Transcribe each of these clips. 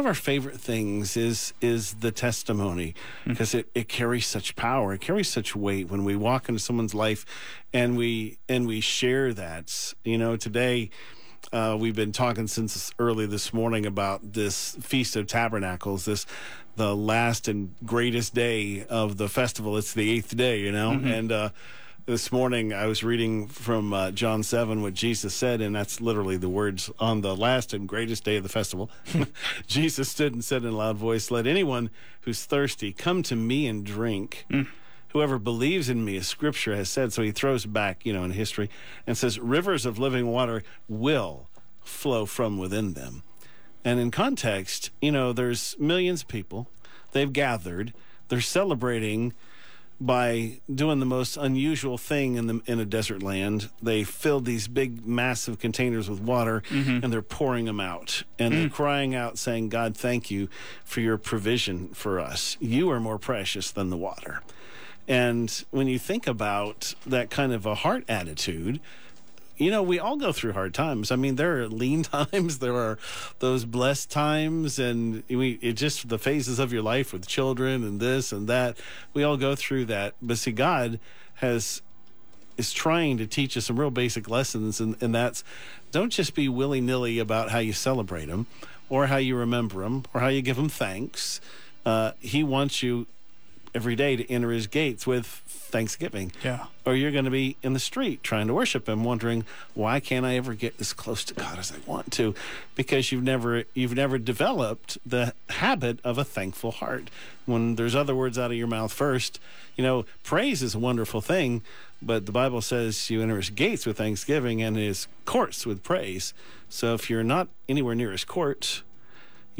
of our favorite things is is the testimony because it, it carries such power. It carries such weight when we walk into someone's life and we and we share that. You know today uh, we've been talking since early this morning about this feast of tabernacles this the last and greatest day of the festival. It's the eighth day you know? And uh this morning I was reading from uh, John 7 what Jesus said, and that's literally the words on the last and greatest day of the festival. Jesus stood and said in a loud voice, Let anyone who's thirsty come to me and drink. Whoever believes in me, as scripture has said. So he throws back, you know, in history and says, Rivers of living water will flow from within them. And in context, you know, there's millions of people. They've gathered. They're celebrating by doing the most unusual thing in the in a desert land. They filled these big, massive containers with water, mm-hmm. and they're pouring them out, and they're mm. crying out, saying, "God, thank you for your provision for us. You are more precious than the water." And when you think about that kind of a heart attitude, you know, we all go through hard times. I mean, there are lean times, there are those blessed times, and we it just the phases of your life with children and this and that. We all go through that. But see, God has is trying to teach us some real basic lessons, and, and that's don't just be willy nilly about how you celebrate them, or how you remember them, or how you give them thanks. Uh, he wants you every day to enter his gates with thanksgiving. Yeah. or you're going to be in the street trying to worship him wondering why can't i ever get as close to god as i want to? Because you've never you've never developed the habit of a thankful heart. When there's other words out of your mouth first you know praise is a wonderful thing but the bible says you enter his gates with thanksgiving and his courts with praise. So if you're not anywhere near his court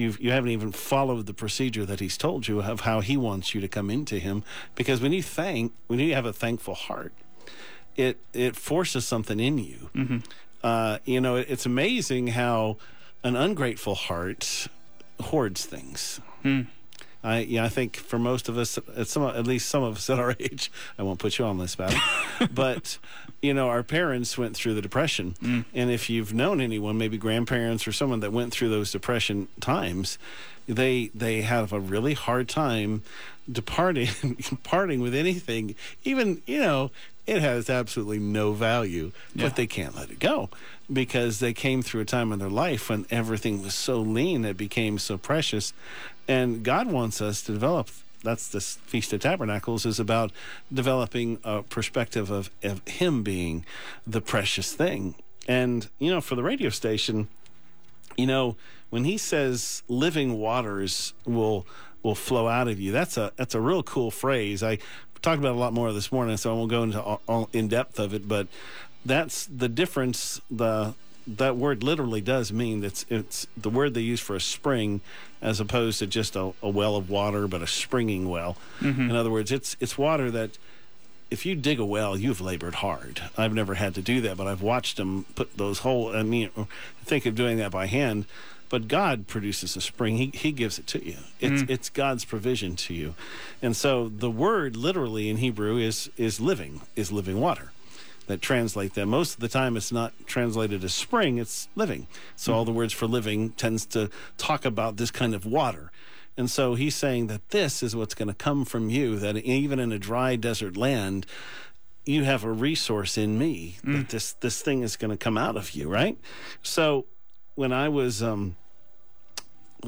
You've, you haven't even followed the procedure that he's told you of how he wants you to come into him. Because when you thank, when you have a thankful heart, it it forces something in you. Uh, you know, it's amazing how an ungrateful heart hoards things. I yeah, I think for most of us, at some at least some of us at our age, I won't put you on this battle, but you know, our parents went through the depression, mm. and if you've known anyone, maybe grandparents or someone that went through those depression times, they they have a really hard time departing parting with anything, even you know. It has absolutely no value, Yeah. but they can't let it go because they came through a time in their life when everything was so lean, it became so precious. And God wants us to develop. That's this Feast of Tabernacles is about developing a perspective of, of Him being the precious thing. And, you know, for the radio station, you know, when he says living waters will will flow out of you, that's a that's a real cool phrase. I talked about a lot more this morning, so I won't go into all, all in depth of it, but that's the difference. The that word literally does mean it's it's the word they use for a spring as opposed to just a, a well of water, but a springing well. Mm-hmm. In other words, it's it's water that if you dig a well, you've labored hard. I've never had to do that, but I've watched them put those whole. I mean, think of doing that by hand, but God produces a spring. He He gives it to you. It's mm. it's God's provision to you, and so the word literally in Hebrew is is living is living water. That translate that most of the time it's not translated as spring. It's living. So mm. all the words for living tends to talk about this kind of water. And so he's saying that this is what's going to come from you, that even in a dry desert land, you have a resource in me, that mm. this, this thing is going to come out of you, right? So when I was um,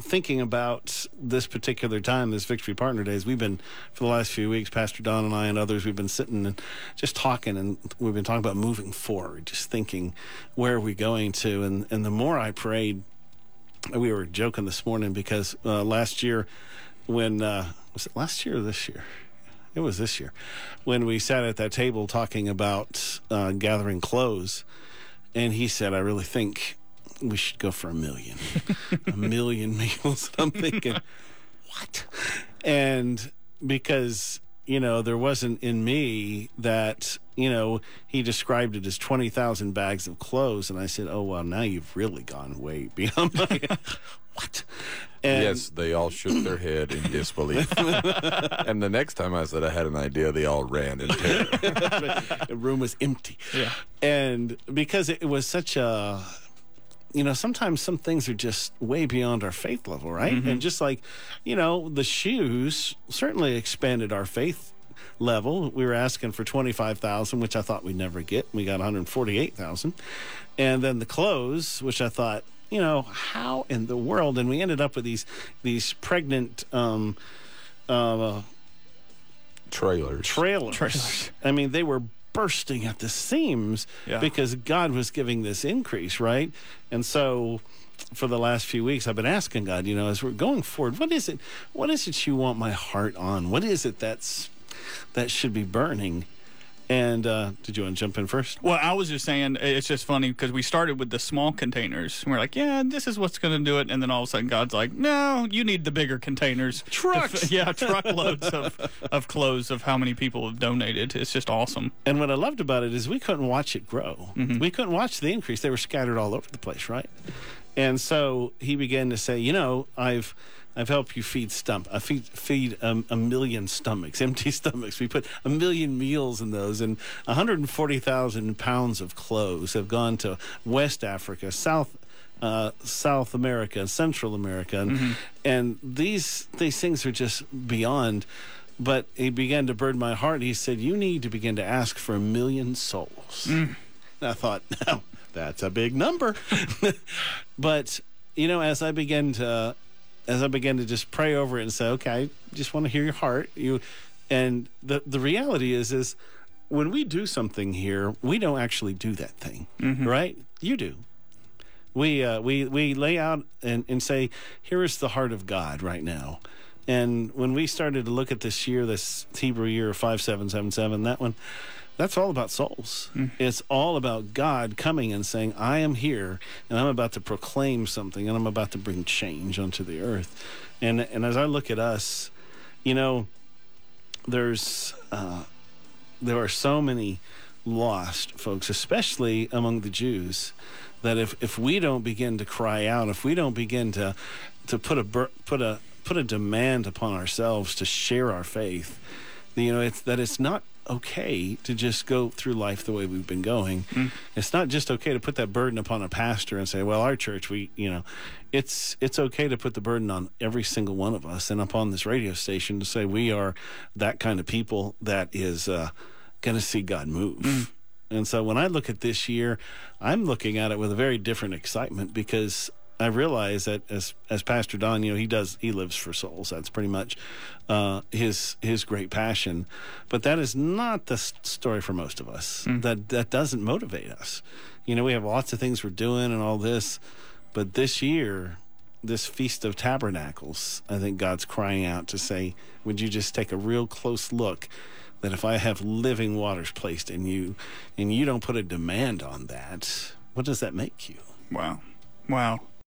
thinking about this particular time, this Victory Partner Days, we've been, for the last few weeks, Pastor Don and I and others, we've been sitting and just talking, and we've been talking about moving forward, just thinking, where are we going to? And, and the more I prayed, we were joking this morning because uh, last year, when uh, was it last year or this year? It was this year when we sat at that table talking about uh, gathering clothes, and he said, "I really think we should go for a million, a million meals." And I'm thinking, what? And because you know there wasn't in me that you know he described it as 20,000 bags of clothes and I said oh well now you've really gone way beyond my what and yes, they all shook their head in disbelief. and the next time I said I had an idea, they all ran in terror. the room was empty Yeah. and because it was such a you know, sometimes some things are just way beyond our faith level, right? Mm-hmm. And just like, you know, the shoes certainly expanded our faith level. We were asking for 25,000, which I thought we'd never get. We got 148,000. And then the clothes, which I thought, you know, how in the world? And we ended up with these these pregnant um, uh, Trailers. trailers. Trailers. I mean, they were bursting at the seams Yeah. because God was giving this increase, right? And so for the last few weeks I've been asking God, you know, as we're going forward, what is it what is it you want my heart on? What is it that's that should be burning? And uh, did you want to jump in first? Well, I was just saying, it's just funny because we started with the small containers. And we're like, yeah, this is what's going to do it. And then all of a sudden, God's like, no, you need the bigger containers. Trucks. yeah, truckloads of, of clothes of how many people have donated. It's just awesome. And what I loved about it is we couldn't watch it grow. Mm-hmm. We couldn't watch the increase. They were scattered all over the place, right? And so he began to say, you know, I've I've helped you feed stump, I feed feed um, a million stomachs, empty stomachs. We put a million meals in those, and 140,000 pounds of clothes have gone to West Africa, South uh, South America, Central America, and, and these these things are just beyond. But he began to burn my heart. He said, "You need to begin to ask for a million souls." And I thought, "No, that's a big number." but you know, as I began to, as I began to just pray over it and say, "Okay, I just want to hear your heart," you, and the the reality is, is when we do something here, we don't actually do that thing, right? You do we uh, we we lay out and, and say, here is the heart of God right now. And when we started to look at this year, this Hebrew year five seven seven seven, that one, that's all about souls. It's all about God coming and saying, I am here and I'm about to proclaim something and I'm about to bring change onto the earth. And and as I look at us, you know, there's uh, there are so many lost folks, especially among the Jews, that if, if we don't begin to cry out, if we don't begin to to put a put a put a demand upon ourselves to share our faith, you know, it's that it's not okay to just go through life the way we've been going. It's not just okay to put that burden upon a pastor and say, "Well, our church, we, you know." It's it's okay to put the burden on every single one of us and upon this radio station to say we are that kind of people that is uh, going to see God move. And so when I look at this year, I'm looking at it with a very different excitement because I realize that as as Pastor Don, you know, he does he lives for souls. That's pretty much uh, his his great passion. But that is not the story for most of us. That that doesn't motivate us. You know, we have lots of things we're doing and all this, but this year, this feast of tabernacles, I think God's crying out to say, "Would you just take a real close look?" that if I have living waters placed in you and you don't put a demand on that, what does that make you? Wow. Wow.